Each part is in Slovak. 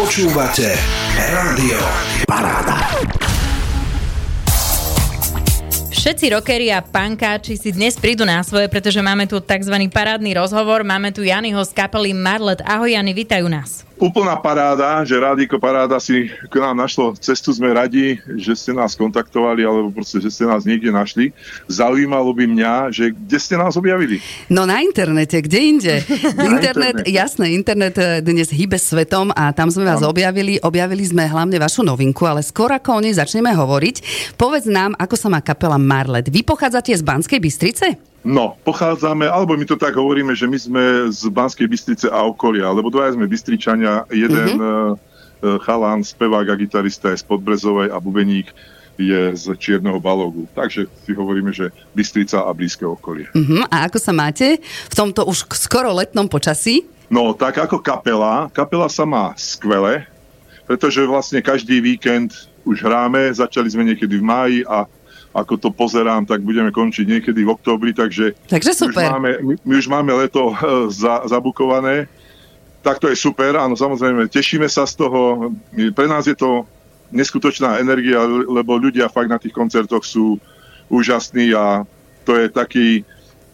Počúvate Rádio Paráda. Všetci rockeri a pankáči si dnes prídu na svoje, pretože máme tu tzv. parádny rozhovor. Máme tu Janyho z kapely Marlet. Ahoj Jany, vítajú nás úplná paráda, že Rádiko Paráda si k nám našlo cestu. Sme radi, že ste nás kontaktovali, alebo proste, že ste nás niekde našli. Zaujímalo by mňa, že kde ste nás objavili? No na internete, kde inde? internet, internet, jasné, internet eh, dnes hýbe svetom a tam sme vás objavili. Objavili sme hlavne vašu novinku, ale skôr ako o nej začneme hovoriť, povedz nám, ako sa má kapela Marlet. Vy pochádzate z Banskej Bystrice? No, pochádzame, alebo my to tak hovoríme, že my sme z Banskej Bystrice a okolia, lebo dvaja sme Bystričania, jeden mm-hmm. chalán, spevák a gitarista je z Podbrezovej a bubeník je z Čierneho balógu. Takže si hovoríme, že Bystrica a blízke okolie. Uh-huh. A ako sa máte v tomto už skoro letnom počasí? No, tak ako kapela. Kapela sa má skvele, pretože vlastne každý víkend už hráme. Začali sme niekedy v máji a ako to pozerám, tak budeme končiť niekedy v oktobri, takže, takže super. My, už máme, my, my už máme leto eh, za, zabukované. Tak to je super, áno, samozrejme, tešíme sa z toho. Pre nás je to neskutočná energia, lebo ľudia fakt na tých koncertoch sú úžasní a to je taký,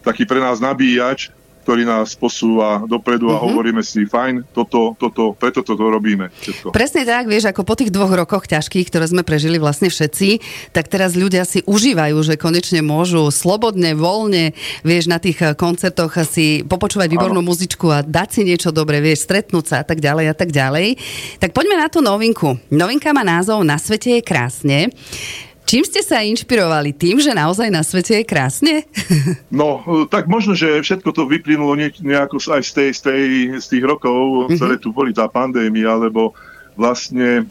taký pre nás nabíjač, ktorý nás posúva dopredu a uh-huh. hovoríme si, fajn, toto, toto, preto toto robíme. Všetko. Presne tak, vieš, ako po tých dvoch rokoch ťažkých, ktoré sme prežili vlastne všetci, tak teraz ľudia si užívajú, že konečne môžu slobodne, voľne, vieš, na tých eh, koncertoch si popočúvať výbornú ano. muzičku a dať si niečo dobré, vieš, stretnúť sa a tak ďalej a tak ďalej. Tak poďme na tú novinku. Novinka má názov Na svete je krásne. Čím ste sa inšpirovali? Tým, že naozaj na svete je krásne? No, tak možno, že všetko to vyplynulo nejako aj z, tej, z, tej, z tých rokov, mm-hmm. ktoré tu boli, tá pandémia, lebo vlastne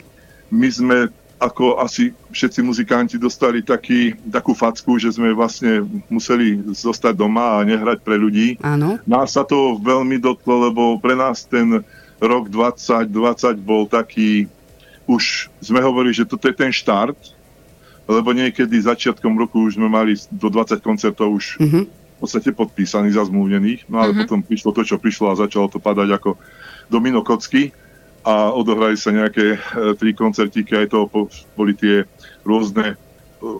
my sme ako asi všetci muzikanti dostali taký, takú facku, že sme vlastne museli zostať doma a nehrať pre ľudí. Áno. Nás sa to veľmi dotklo, lebo pre nás ten rok 2020 bol taký, už sme hovorili, že toto je ten štart, lebo niekedy začiatkom roku už sme mali do 20 koncertov už uh-huh. v podstate podpísaných, zazmluvnených, no ale uh-huh. potom prišlo to, čo prišlo a začalo to padať ako domino kocky a odohrali sa nejaké e, tri koncertíky, aj to boli tie rôzne e,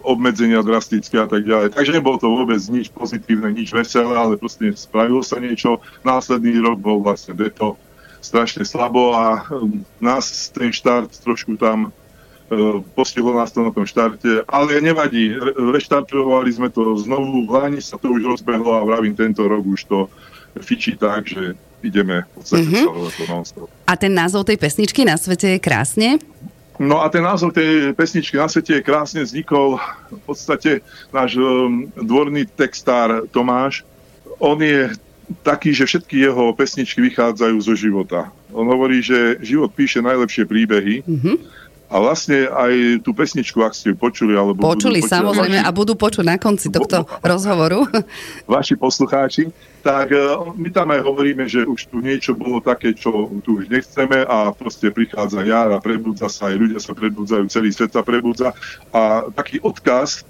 obmedzenia drastické a tak ďalej. Takže nebolo to vôbec nič pozitívne, nič veselé, ale proste spravilo sa niečo. Následný rok bol vlastne deto strašne slabo a e, nás ten štart trošku tam postihlo nás to na tom štarte, ale nevadí, Re- reštartovali sme to znovu, v Lani sa to už rozbehlo a vravím, tento rok už to fičí tak, že ideme v podstate mm-hmm. non-stop. A ten názov tej pesničky Na svete je krásne? No a ten názov tej pesničky Na svete je krásne vznikol v podstate náš um, dvorný textár Tomáš. On je taký, že všetky jeho pesničky vychádzajú zo života. On hovorí, že život píše najlepšie príbehy. Mm-hmm a vlastne aj tú pesničku, ak ste ju počuli, alebo... Počuli, budú samozrejme, vaši, a budú počuť na konci tohto rozhovoru. Vaši poslucháči, tak e, my tam aj hovoríme, že už tu niečo bolo také, čo tu už nechceme a proste prichádza jar a prebudza sa, aj ľudia sa prebudzajú, celý svet sa prebudza. A taký odkaz,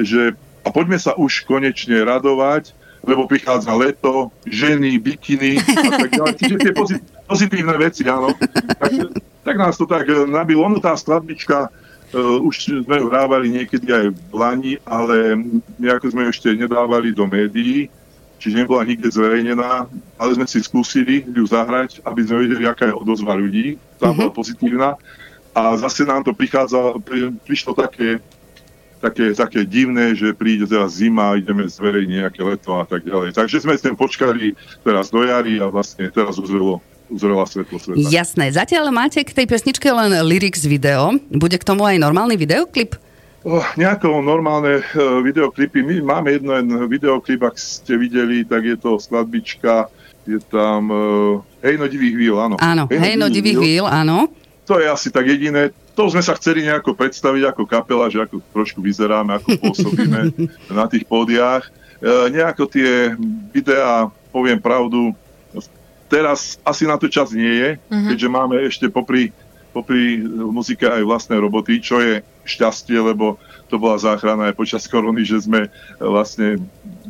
že a poďme sa už konečne radovať, lebo prichádza leto, ženy, bikiny a tak ďalej. Čiže tie pozitívne veci, áno. Takže tak nás to tak eh, nabilo. Ono tá skladbička, uh, už sme ju hrávali niekedy aj v Lani, ale nejako sme ju ešte nedávali do médií, čiže nebola nikde zverejnená, ale sme si skúsili ju zahrať, aby sme vedeli, aká je odozva ľudí. Tá bola mhm. pozitívna. A zase nám to prichádza, pri, prišlo také, také, také divné, že príde teraz zima, ideme zverejniť nejaké leto a tak ďalej. Takže sme sem počkali teraz do jary a vlastne teraz uzrelo uzrela svetlo sveta. Jasné. Zatiaľ máte k tej pesničke len lyrics video. Bude k tomu aj normálny videoklip? Oh, nejako normálne uh, videoklipy. My máme jeden videoklip, ak ste videli, tak je to skladbička, je tam uh, Hejno divých víl, áno. Áno, Hejno, Hejno divých víl, áno. To je asi tak jediné. To sme sa chceli nejako predstaviť ako kapela, že ako trošku vyzeráme, ako pôsobíme na tých pódiách. Uh, nejako tie videá, poviem pravdu, teraz asi na to čas nie je, uh-huh. keďže máme ešte popri, popri muzike aj vlastné roboty, čo je šťastie, lebo to bola záchrana aj počas korony, že sme vlastne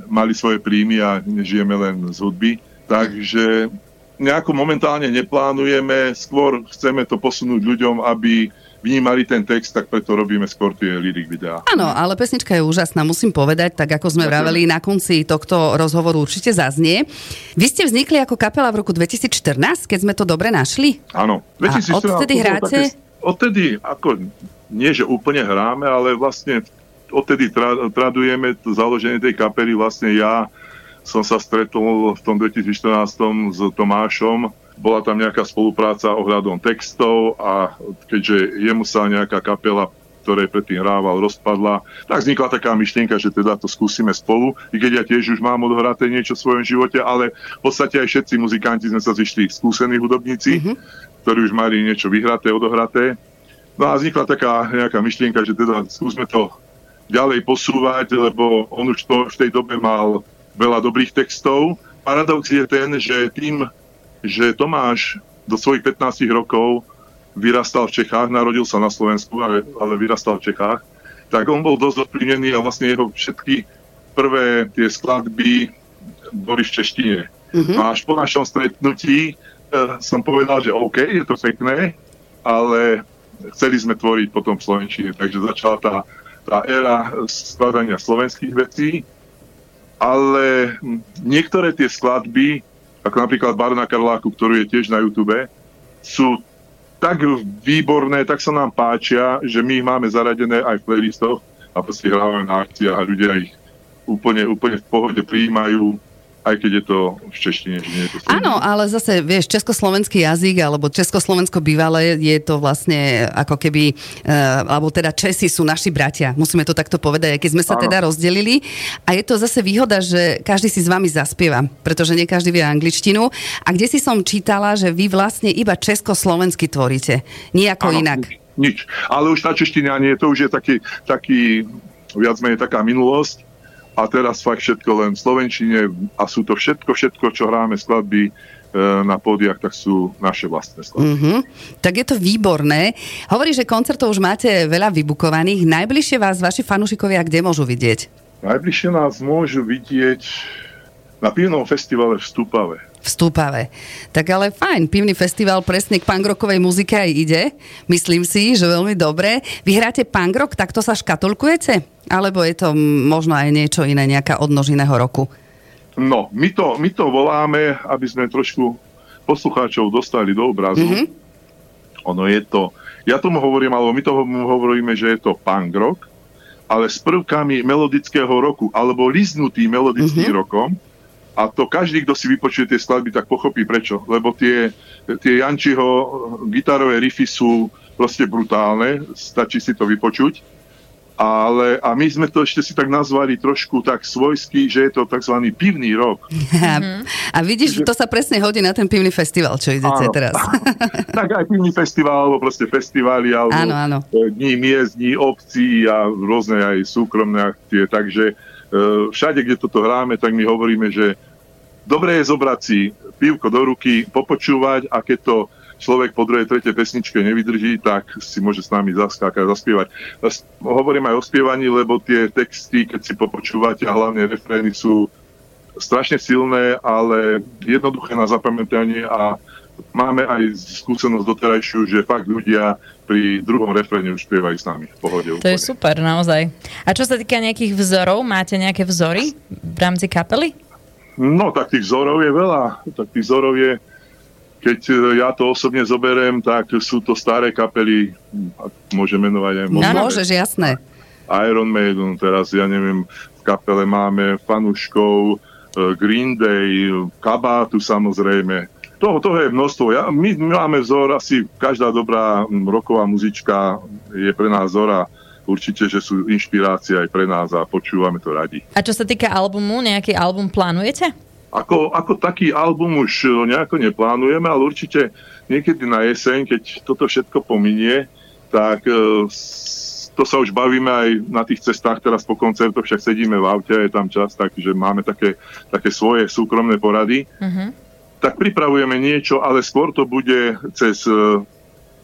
mali svoje príjmy a nežijeme len z hudby. Takže nejako momentálne neplánujeme, skôr chceme to posunúť ľuďom, aby vnímali ten text, tak preto robíme skôr tie lyric videá. Áno, ale pesnička je úžasná, musím povedať, tak ako sme vraveli na konci tohto rozhovoru určite zaznie. Vy ste vznikli ako kapela v roku 2014, keď sme to dobre našli? Áno. 2014, A odtedy hráte? Také, odtedy, ako nie, že úplne hráme, ale vlastne odtedy tra, tradujeme to založenie tej kapely, vlastne ja som sa stretol v tom 2014 s Tomášom, bola tam nejaká spolupráca ohľadom textov a keďže jemu sa nejaká kapela ktoré predtým hrával, rozpadla. Tak vznikla taká myšlienka, že teda to skúsime spolu, i keď ja tiež už mám odohraté niečo v svojom živote, ale v podstate aj všetci muzikanti sme sa zišli skúsení hudobníci, mm-hmm. ktorí už mali niečo vyhraté, odohraté. No a vznikla taká nejaká myšlienka, že teda skúsme to ďalej posúvať, lebo on už to v tej dobe mal veľa dobrých textov. Paradox je ten, že tým že Tomáš do svojich 15 rokov vyrastal v Čechách, narodil sa na Slovensku, ale, ale vyrastal v Čechách, tak on bol dosť ovplyvnený a vlastne jeho všetky prvé tie skladby boli v češtine. Mm-hmm. A až po našom stretnutí uh, som povedal, že OK, je to pekné, ale chceli sme tvoriť potom v Slovenčine, takže začala tá, tá éra skladania slovenských vecí, ale niektoré tie skladby ako napríklad Barna Karláku, ktorú je tiež na YouTube, sú tak výborné, tak sa nám páčia, že my ich máme zaradené aj v playlistoch a proste hrávame na akciách a ľudia ich úplne, úplne v pohode prijímajú aj keď je to v češtine. Že nie je to Áno, ale zase, vieš, československý jazyk alebo československo bývalé je to vlastne ako keby, uh, alebo teda Česi sú naši bratia, musíme to takto povedať, keď sme sa Áno. teda rozdelili. A je to zase výhoda, že každý si s vami zaspieva, pretože nie každý vie angličtinu. A kde si som čítala, že vy vlastne iba československy tvoríte, nejako Áno, inak. Nič. Ale už tá čeština nie, to už je taký, taký viac menej taká minulosť a teraz fakt všetko len v Slovenčine a sú to všetko, všetko, čo hráme skladby e, na pódiach, tak sú naše vlastné skladby. Mm-hmm. Tak je to výborné. Hovorí, že koncertov už máte veľa vybukovaných. Najbližšie vás vaši fanúšikovia kde môžu vidieť? Najbližšie nás môžu vidieť na pivnom festivale v Stupave v Stúpave. Tak ale fajn, pivný festival presne k pangrokovej muzike aj ide. Myslím si, že veľmi dobre. Vy hráte pangrok, takto sa škatulkujete? Alebo je to možno aj niečo iné, nejaká odnož iného roku? No, my to, my to voláme, aby sme trošku poslucháčov dostali do obrazu. Mm-hmm. Ono je to, ja tomu hovorím, alebo my tomu hovoríme, že je to punk rock, ale s prvkami melodického roku, alebo liznutý melodickým mm-hmm. rokom, a to každý, kto si vypočuje tie skladby, tak pochopí prečo. Lebo tie, tie Jančiho gitarové riffy sú proste brutálne, stačí si to vypočuť. Ale, a my sme to ešte si tak nazvali trošku tak svojsky, že je to tzv. pivný rok. Mm-hmm. A vidíš, že... to sa presne hodí na ten pivný festival, čo idete áno. teraz. tak aj pivný festival, alebo proste festivály, alebo áno, áno. dní miest, dní obcí a rôzne aj súkromné akcie. Takže E, všade, kde toto hráme, tak my hovoríme, že dobre je zobrať si pivko do ruky, popočúvať a keď to človek po druhej, tretej pesničke nevydrží, tak si môže s nami zaskákať, zaspievať. Hovorím aj o spievaní, lebo tie texty, keď si popočúvate a hlavne refrény sú strašne silné, ale jednoduché na zapamätanie a máme aj skúsenosť doterajšiu, že fakt ľudia pri druhom refréne už spievajú s nami v pohode. To úplne. je super, naozaj. A čo sa týka nejakých vzorov, máte nejaké vzory v rámci kapely? No, tak tých vzorov je veľa. Tak tých vzorov je, keď e, ja to osobne zoberiem, tak sú to staré kapely, môžem menovať aj No, môžeš, jasné. Iron Maiden, teraz ja neviem, v kapele máme fanúškov, e, Green Day, Kabátu samozrejme, toho, toho je množstvo. Ja, my, my máme vzor, asi každá dobrá roková muzička je pre nás vzor a určite, že sú inšpirácia aj pre nás a počúvame to radi. A čo sa týka albumu, nejaký album plánujete? Ako, ako taký album už e, nejako neplánujeme, ale určite niekedy na jeseň, keď toto všetko pominie, tak e, to sa už bavíme aj na tých cestách teraz po koncertoch, však sedíme v aute, je tam čas, takže máme také, také svoje súkromné porady. Uh-huh tak pripravujeme niečo, ale skôr to bude cez uh,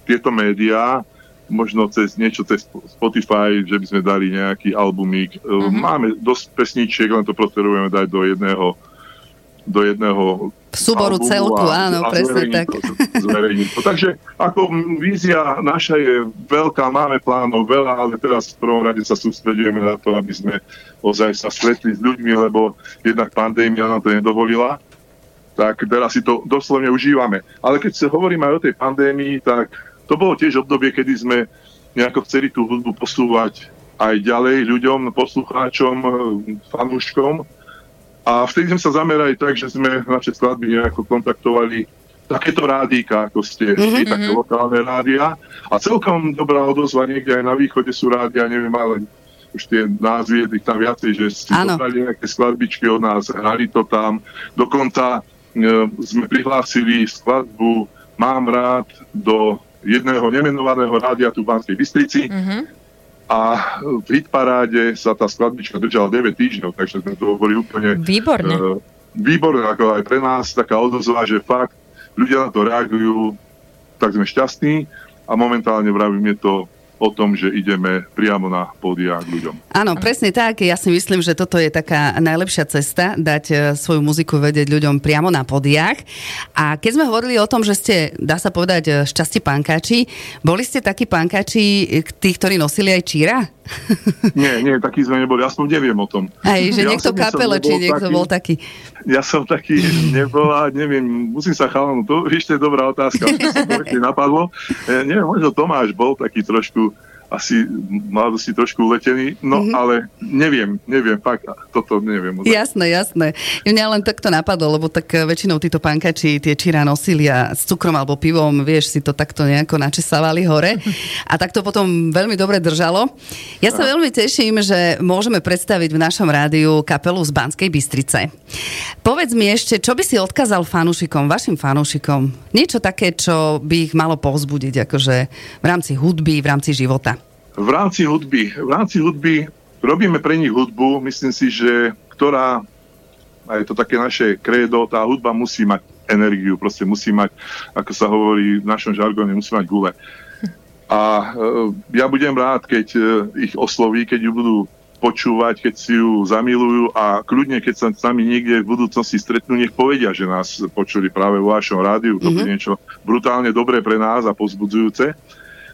tieto médiá, možno cez niečo cez Spotify, že by sme dali nejaký albumík. Uh-huh. Máme dosť pesničiek, len to potrebujeme dať do jedného do jedného súboru albumu celku, a, áno, a presne tak. To, to. Takže ako vízia naša je veľká, máme plánov veľa, ale teraz v prvom rade sa sústredujeme na to, aby sme ozaj sa stretli s ľuďmi, lebo jednak pandémia nám to nedovolila tak teraz si to doslovne užívame. Ale keď sa hovoríme aj o tej pandémii, tak to bolo tiež obdobie, kedy sme nejako chceli tú hudbu posúvať aj ďalej ľuďom, poslucháčom, fanúškom. A vtedy sme sa zamerali tak, že sme naše skladby nejako kontaktovali takéto rádíka, ako ste mm-hmm. také mhm. lokálne rádia. A celkom dobrá odozva, niekde aj na východe sú rádia, neviem, ale už tie názvy je tam viacej, že si zobrali nejaké skladbičky od nás, hrali to tam. Dokonca E, sme prihlásili skladbu Mám rád do jedného nemenovaného rádia tu v Banskej Bystrici. Mm-hmm. A v hitparáde sa tá skladbička držala 9 týždňov, takže sme to boli úplne... Výborne. Uh, výborne, ako aj pre nás, taká odozva, že fakt ľudia na to reagujú, tak sme šťastní a momentálne vravím, je to o tom, že ideme priamo na pódia k ľuďom. Áno, presne tak. Ja si myslím, že toto je taká najlepšia cesta, dať e, svoju muziku vedieť ľuďom priamo na podiach. A keď sme hovorili o tom, že ste, dá sa povedať, e, šťastí pankáči, boli ste takí pankáči, e, tí, ktorí nosili aj číra? Nie, nie, taký sme neboli, aspoň neviem o tom. Aj, že ja niekto kapele, či niekto taký, bol taký. Ja som taký nebol a neviem, musím sa chalám, to ešte dobrá otázka, sa napadlo. Neviem, možno Tomáš bol taký trošku asi mal si trošku uletený, no mm-hmm. ale neviem, neviem, fakt, toto neviem. Jasné, jasné. Mňa len takto napadlo, lebo tak eh, väčšinou títo pankači tie číra nosili a s cukrom alebo pivom, vieš, si to takto nejako načesávali hore a tak to potom veľmi dobre držalo. Ja sa a. veľmi teším, že môžeme predstaviť v našom rádiu kapelu z Banskej Bystrice. Povedz mi ešte, čo by si odkázal fanúšikom, vašim fanúšikom? Niečo také, čo by ich malo povzbudiť, akože v rámci hudby, v rámci života v rámci hudby, v rámci hudby robíme pre nich hudbu, myslím si, že ktorá, a je to také naše krédo, tá hudba musí mať energiu, proste musí mať, ako sa hovorí v našom žargone, musí mať gule. A e, ja budem rád, keď e, ich osloví, keď ju budú počúvať, keď si ju zamilujú a kľudne, keď sa s nami niekde v budúcnosti stretnú, nech povedia, že nás počuli práve vo vašom rádiu. To mm-hmm. bude niečo brutálne dobré pre nás a pozbudzujúce.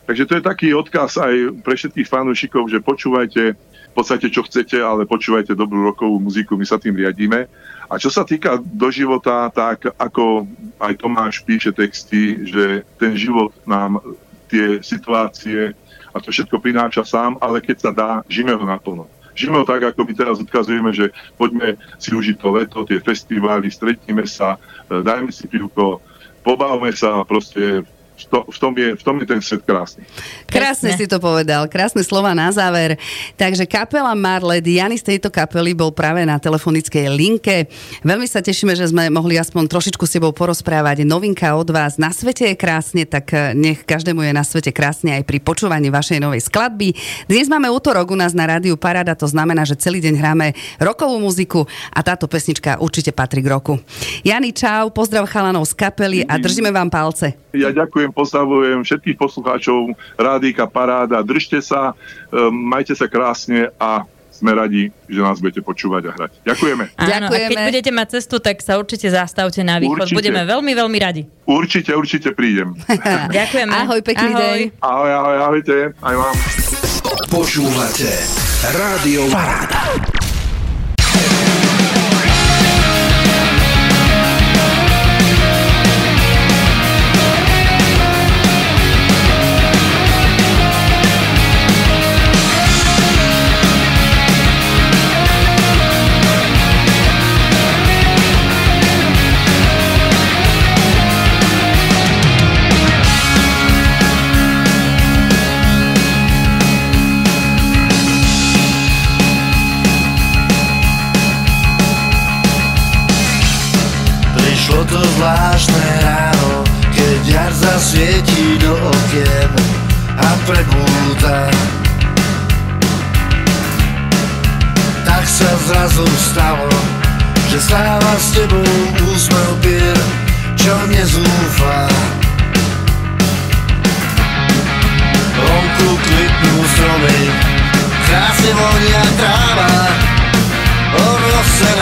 Takže to je taký odkaz aj pre všetkých fanúšikov, že počúvajte v podstate čo chcete, ale počúvajte dobrú rokovú muziku, my sa tým riadíme. A čo sa týka do života, tak ako aj Tomáš píše texty, že ten život nám tie situácie a to všetko prináša sám, ale keď sa dá, žijeme ho naplno. Žijeme ho tak, ako my teraz odkazujeme, že poďme si užiť to leto, tie festivály, stretnime sa, dajme si pivko, pobavme sa proste to, v, tom je, v tom je ten svet krásny. Krásne si to povedal, krásne slova na záver. Takže kapela Marlet, Jany z tejto kapely bol práve na telefonickej linke. Veľmi sa tešíme, že sme mohli aspoň trošičku s tebou porozprávať. Novinka od vás. Na svete je krásne, tak eh, nech každému je na svete krásne aj pri počúvaní vašej novej skladby. Dnes máme útorok u nás na rádiu Parada, to znamená, že celý deň hráme rokovú muziku a táto pesnička určite patrí k roku. Jany, čau, pozdrav chalanov z kapely a držíme vám palce. Ja ďakujem ďakujem, pozdravujem všetkých poslucháčov Rádika Paráda. Držte sa, e, majte sa krásne a sme radi, že nás budete počúvať a hrať. Ďakujeme. Áno, Ďakujeme. a keď budete mať cestu, tak sa určite zastavte na východ. Určite. Budeme veľmi, veľmi radi. Určite, určite prídem. Ďakujeme. Ahoj, pekný ahoj. deň. Ahoj, ahoj, ahojte. Aj vám. Počúvate Rádio Paráda. To zvláštne ráno, keď jar zasvietí do okien a prebúta. Tak sa zrazu stalo, že stáva s tebou úsmev pier, čo nezúfa. Vonku kvitnú stromy, krásne vonia tráva, orosená.